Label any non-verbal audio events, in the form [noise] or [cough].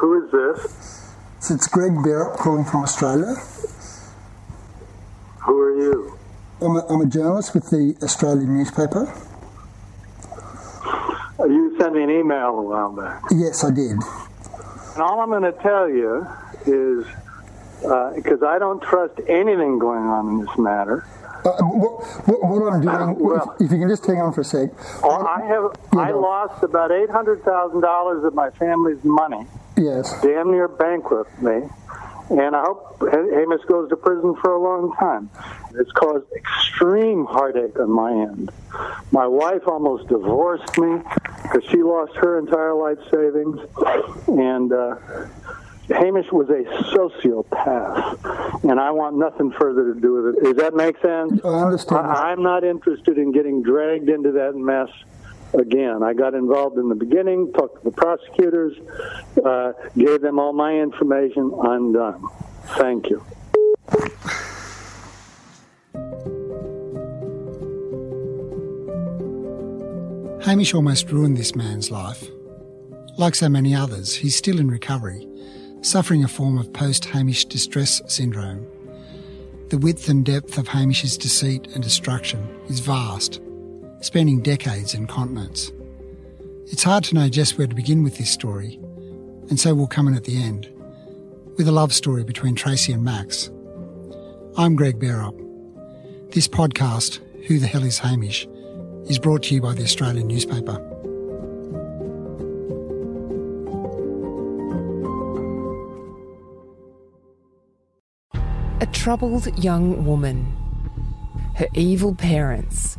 Who is this? So it's Greg Bearup calling from Australia. Who are you? I'm a, I'm a journalist with the Australian newspaper. Uh, You sent me an email a while back. Yes, I did. And all I'm going to tell you is because I don't trust anything going on in this matter. Uh, what, what, what I'm doing, [coughs] Well- if, if you can just hang on for a sec. Oh, I have I no. lost about eight hundred thousand dollars of my family's money, Yes. damn near bankrupt me, and I hope Hamish goes to prison for a long time. It's caused extreme heartache on my end. My wife almost divorced me because she lost her entire life savings, and. Uh, Hamish was a sociopath, and I want nothing further to do with it. Does that make sense? I understand. I, I'm not interested in getting dragged into that mess again. I got involved in the beginning, talked to the prosecutors, uh, gave them all my information. I'm done. Thank you. Hamish almost ruined this man's life. Like so many others, he's still in recovery, suffering a form of post Hamish distress syndrome. The width and depth of Hamish's deceit and destruction is vast, spanning decades and continents. It's hard to know just where to begin with this story, and so we'll come in at the end, with a love story between Tracy and Max. I'm Greg Bearup. This podcast, Who the Hell is Hamish, is brought to you by the Australian newspaper. A troubled young woman. Her evil parents.